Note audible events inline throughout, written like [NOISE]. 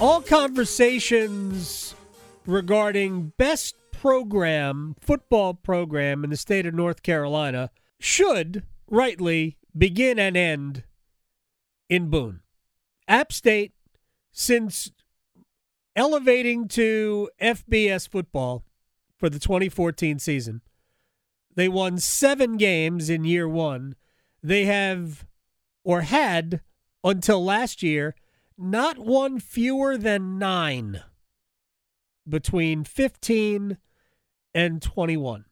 all conversations regarding best program, football program in the state of North Carolina should rightly begin and end in Boone. App State, since elevating to FBS football for the 2014 season, they won seven games in year one. They have, or had until last year, not one fewer than nine between 15 and 21.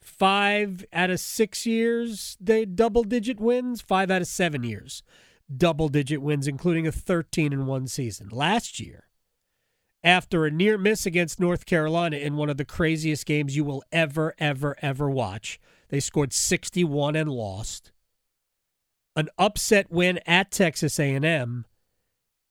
Five out of six years, they double digit wins. Five out of seven years, double digit wins, including a 13 in one season. Last year, after a near miss against North Carolina in one of the craziest games you will ever, ever, ever watch, they scored 61 and lost. An upset win at Texas A&M.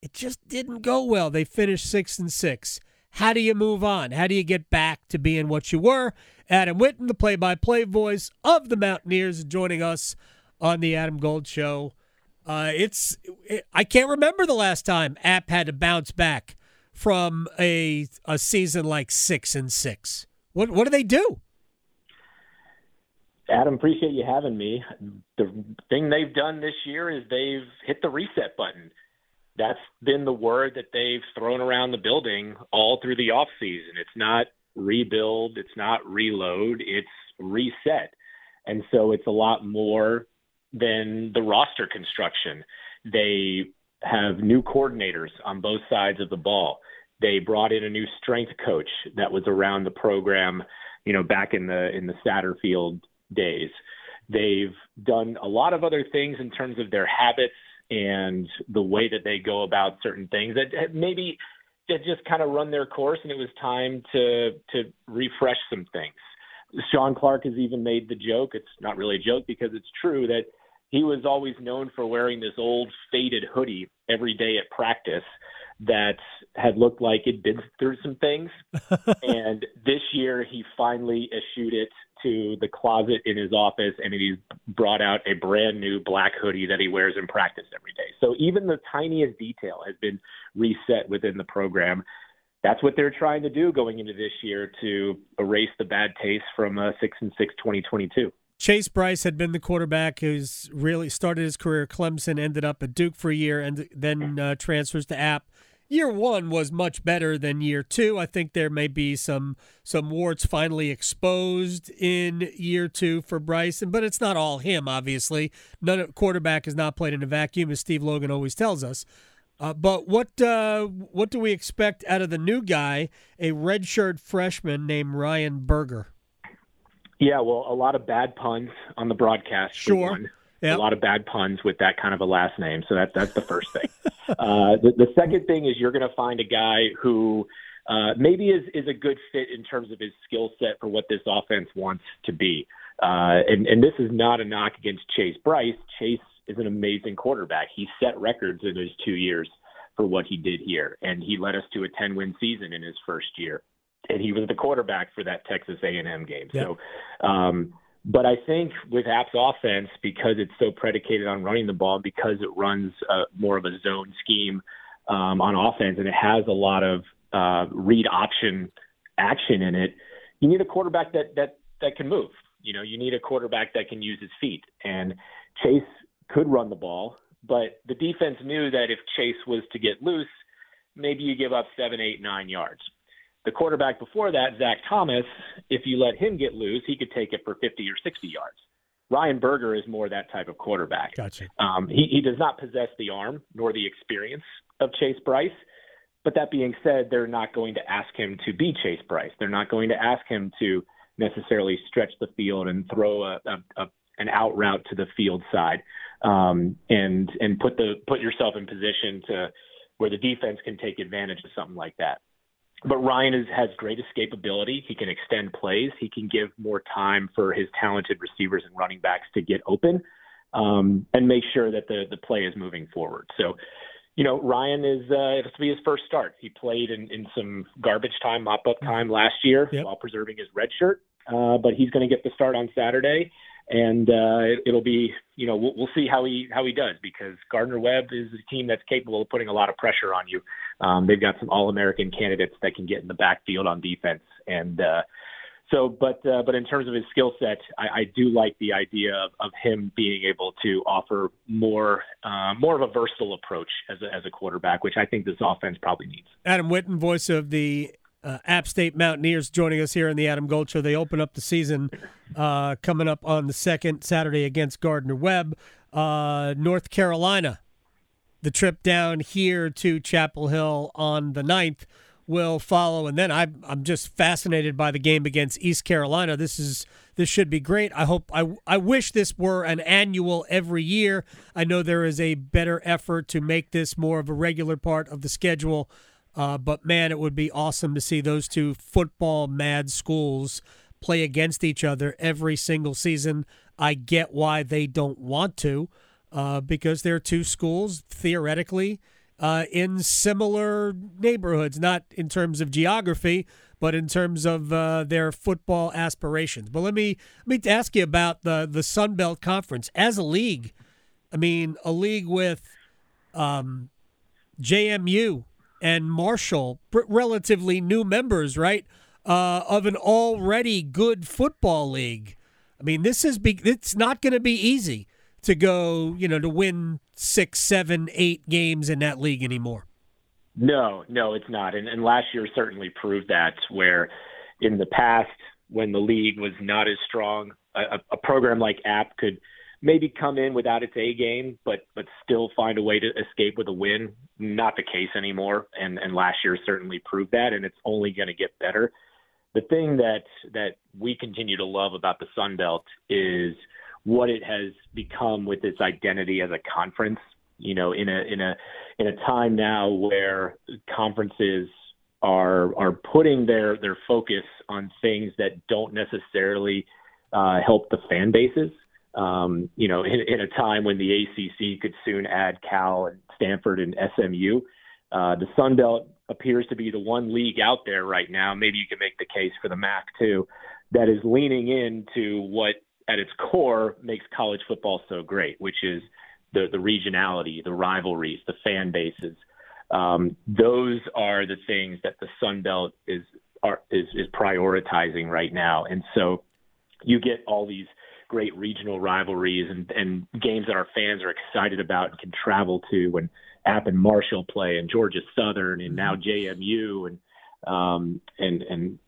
It just didn't go well. They finished six and six. How do you move on? How do you get back to being what you were? Adam Witten, the play by play voice of the Mountaineers, joining us on the Adam Gold Show. Uh, it's it, I can't remember the last time App had to bounce back from a a season like six and six. What what do they do? Adam, appreciate you having me. The thing they've done this year is they've hit the reset button that's been the word that they've thrown around the building all through the off season. It's not rebuild, it's not reload, it's reset. And so it's a lot more than the roster construction. They have new coordinators on both sides of the ball. They brought in a new strength coach that was around the program, you know, back in the in the Satterfield days. They've done a lot of other things in terms of their habits and the way that they go about certain things that maybe that just kind of run their course and it was time to to refresh some things. Shawn Clark has even made the joke, it's not really a joke because it's true that he was always known for wearing this old faded hoodie every day at practice that had looked like it'd been through some things. [LAUGHS] and this year he finally eschewed it to the closet in his office and he's brought out a brand new black hoodie that he wears in practice every day. So even the tiniest detail has been reset within the program. That's what they're trying to do going into this year to erase the bad taste from uh, 6 and 6 2022. Chase Brice had been the quarterback who's really started his career at Clemson, ended up at Duke for a year, and then uh, transfers to App year one was much better than year two. I think there may be some some warts finally exposed in year two for Bryson, but it's not all him. Obviously, none quarterback has not played in a vacuum, as Steve Logan always tells us. Uh, but what uh, what do we expect out of the new guy, a redshirt freshman named Ryan Burger? Yeah, well, a lot of bad puns on the broadcast. Sure. Yep. A lot of bad puns with that kind of a last name. So that, that's the first thing. [LAUGHS] uh, the, the second thing is you're going to find a guy who uh, maybe is, is a good fit in terms of his skill set for what this offense wants to be. Uh, and, and this is not a knock against Chase Brice. Chase is an amazing quarterback. He set records in his two years for what he did here, and he led us to a 10 win season in his first year. And he was the quarterback for that Texas A&M game. Yep. So, um, but I think with App's offense, because it's so predicated on running the ball, because it runs uh, more of a zone scheme um, on offense, and it has a lot of uh, read option action in it, you need a quarterback that that that can move. You know, you need a quarterback that can use his feet. And Chase could run the ball, but the defense knew that if Chase was to get loose, maybe you give up seven, eight, nine yards. The quarterback before that, Zach Thomas, if you let him get loose, he could take it for 50 or 60 yards. Ryan Burger is more that type of quarterback. Gotcha. Um, he, he does not possess the arm nor the experience of Chase Brice. But that being said, they're not going to ask him to be Chase Brice. They're not going to ask him to necessarily stretch the field and throw a, a, a an out route to the field side um, and and put the put yourself in position to where the defense can take advantage of something like that but Ryan is, has great escapability. He can extend plays. He can give more time for his talented receivers and running backs to get open um, and make sure that the the play is moving forward. So, you know, Ryan is uh, it's to be his first start. He played in, in some garbage time, mop up time last year yep. while preserving his red shirt, uh, but he's going to get the start on Saturday. And uh, it, will be you know we'll, we'll, see how he how he does because Gardner Webb is a team that's capable of putting a lot of pressure on you. Um, they've got some All American candidates that can get in the backfield on defense, and uh, so but uh, but in terms of his skill set, I, I do like the idea of, of him being able to offer more uh, more of a versatile approach as a, as a quarterback, which I think this offense probably needs. Adam Witten, voice of the uh, App State Mountaineers joining us here in the Adam Gold Show. They open up the season uh, coming up on the second Saturday against Gardner Webb. Uh, North Carolina, the trip down here to Chapel Hill on the 9th will follow, and then I'm I'm just fascinated by the game against East Carolina. This is this should be great. I hope I I wish this were an annual every year. I know there is a better effort to make this more of a regular part of the schedule. Uh, but man, it would be awesome to see those two football mad schools play against each other every single season. I get why they don't want to, uh, because they're two schools theoretically uh, in similar neighborhoods, not in terms of geography, but in terms of uh, their football aspirations. But let me let me ask you about the the Sun Belt Conference as a league. I mean, a league with um, JMU and Marshall, relatively new members, right, uh, of an already good football league. I mean, this is be- it's not going to be easy to go, you know, to win six, seven, eight games in that league anymore. No, no, it's not. And, and last year certainly proved that. Where in the past, when the league was not as strong, a, a program like App could maybe come in without its A game, but but still find a way to escape with a win. Not the case anymore, and and last year certainly proved that, and it's only going to get better. The thing that that we continue to love about the Sun Belt is what it has become with its identity as a conference. You know, in a in a in a time now where conferences are are putting their their focus on things that don't necessarily uh, help the fan bases um, you know, in, in, a time when the ACC could soon add Cal and Stanford and SMU. Uh, the Sun Belt appears to be the one league out there right now. Maybe you can make the case for the MAC too, that is leaning into what, at its core, makes college football so great, which is the the regionality, the rivalries, the fan bases. Um, those are the things that the Sun Belt is are, is is prioritizing right now, and so you get all these great regional rivalries and, and games that our fans are excited about and can travel to when App and Marshall play and Georgia Southern and now mm-hmm. JMU and um, and and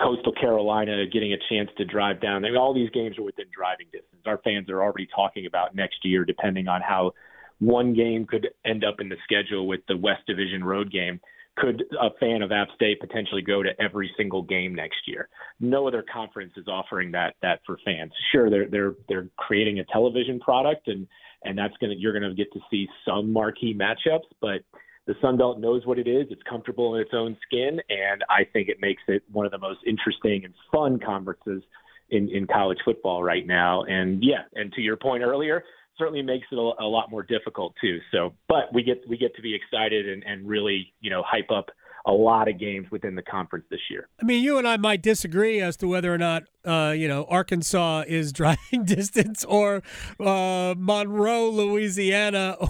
Coastal Carolina getting a chance to drive down. I mean, all these games are within driving distance. Our fans are already talking about next year, depending on how one game could end up in the schedule with the West Division road game could a fan of App State potentially go to every single game next year? No other conference is offering that that for fans. Sure, they're they're they're creating a television product and and that's gonna you're gonna get to see some marquee matchups, but the Sun Belt knows what it is. It's comfortable in its own skin, and I think it makes it one of the most interesting and fun conferences in in college football right now. And yeah, and to your point earlier, certainly makes it a, a, lot more difficult too. So, but we get we get to be excited and, and really you know hype up a lot of games within the conference this year. I mean, you and I might disagree as to whether or not uh, you know Arkansas is [LAUGHS] driving distance or uh, Monroe, Louisiana. [LAUGHS]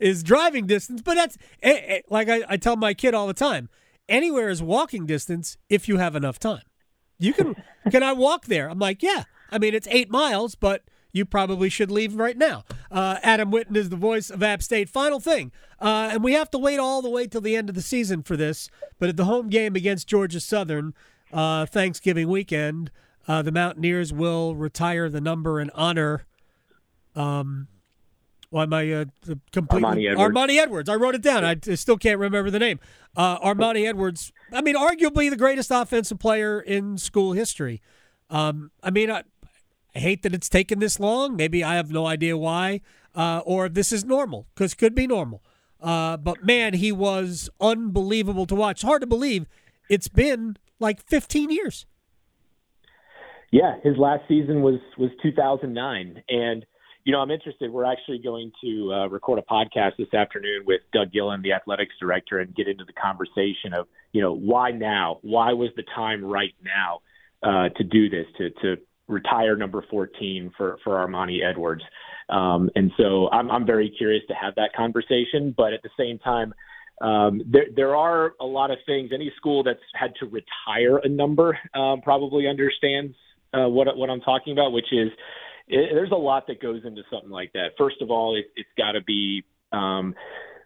is driving distance, but that's like I, I tell my kid all the time. Anywhere is walking distance if you have enough time. You can [LAUGHS] can I walk there? I'm like, yeah. I mean, it's eight miles, but you probably should leave right now. Uh, Adam Witten is the voice of App State. Final thing, uh, and we have to wait all the way till the end of the season for this, but at the home game against Georgia Southern, uh, Thanksgiving weekend, uh, the Mountaineers will retire the number and honor. Um, why am I uh, completely Armani Edwards. Armani Edwards? I wrote it down. I still can't remember the name. Uh, Armani Edwards. I mean, arguably the greatest offensive player in school history. Um, I mean, I, I hate that it's taken this long. Maybe I have no idea why, uh, or if this is normal because could be normal. Uh, but man, he was unbelievable to watch. Hard to believe it's been like 15 years. Yeah, his last season was was 2009, and you know I'm interested. We're actually going to uh, record a podcast this afternoon with Doug Gillin, the athletics director, and get into the conversation of you know why now? Why was the time right now uh, to do this? To to retire number 14 for for Armani Edwards. Um, and so I'm I'm very curious to have that conversation, but at the same time. Um, there, there are a lot of things. Any school that's had to retire a number um, probably understands uh, what what I'm talking about, which is it, there's a lot that goes into something like that. First of all, it, it's got to be um,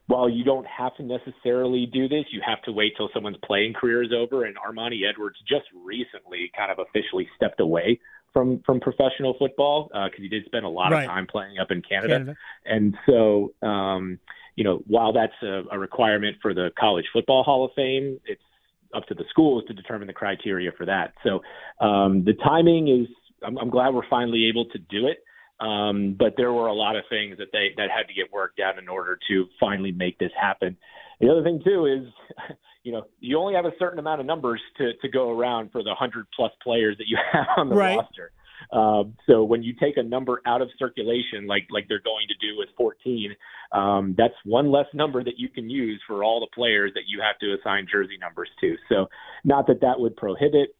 while you don't have to necessarily do this, you have to wait till someone's playing career is over. And Armani Edwards just recently kind of officially stepped away from from professional football because uh, he did spend a lot Right. of time playing up in Canada. Canada. And so, um, you know, while that's a, a requirement for the College Football Hall of Fame, it's up to the schools to determine the criteria for that. So um, the timing is. I'm, I'm glad we're finally able to do it. Um, but there were a lot of things that they that had to get worked out in order to finally make this happen. The other thing too is, [LAUGHS] you know, you only have a certain amount of numbers to to go around for the hundred plus players that you [LAUGHS] have on the Right. roster. Um, so when you take a number out of circulation, like like they're going to do with 14, um, that's one less number that you can use for all the players that you have to assign jersey numbers to. So not that that would prohibit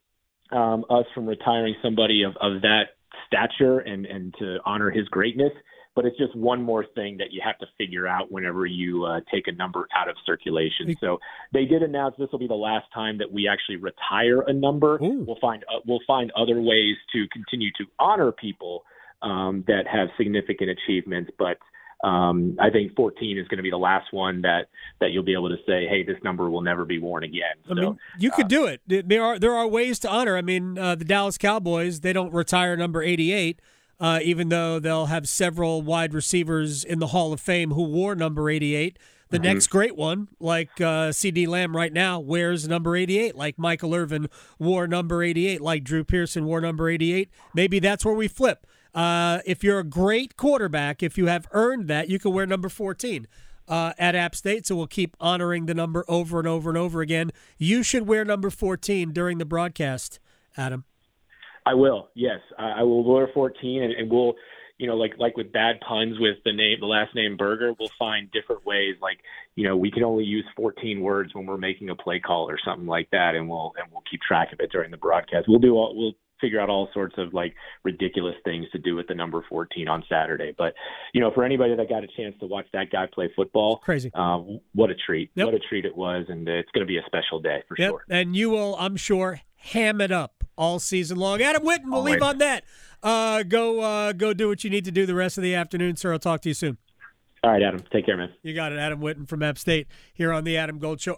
um, us from retiring somebody of, of that stature and, and to honor his greatness. But it's just one more thing that you have to figure out whenever you uh, take a number out of circulation. So they did announce this will be the last time that we actually retire a number. Ooh. We'll find uh, we'll find other ways to continue to honor people um, that have significant achievements, but um, I think 14 is going to be the last one that that you'll be able to say, hey, this number will never be worn again. I So mean, you could do it. There are there are ways to honor. I mean, uh, the Dallas Cowboys they don't retire number eighty eight, uh, even though they'll have several wide receivers in the Hall of Fame who wore number eighty eight. The next great one, like uh, CeeDee Lamb right now, wears number 88, like Michael Irvin wore number 88, like Drew Pearson wore number 88. Maybe that's where we flip. Uh, if you're a great quarterback, if you have earned that, you can wear number 14 uh, at App State. So we'll keep honoring the number over and over and over again. You should wear number 14 during the broadcast, Adam. I will. Yes, I, I will wear 14, and, and we'll, you know, like like with bad puns with the name, the last name Burger, we'll find different ways. Like, you know, we can only use 14 words when we're making a play call or something like that, and we'll and we'll keep track of it during the broadcast. We'll do all we'll figure out all sorts of like ridiculous things to do with the number 14 on Saturday. But you know, for anybody that got a chance to watch that guy play football, Crazy. um, what a treat! Yep. What a treat it was, and it's going to be a special day for Yep. sure. And you will, I'm sure, ham it up all season long. Adam Witten, we'll leave on that. Uh, go, uh, go do what you need to do the rest of the afternoon, sir. I'll talk to you soon. All right, Adam, take care, man. You got it, Adam Witten from App State here on the Adam Gold Show.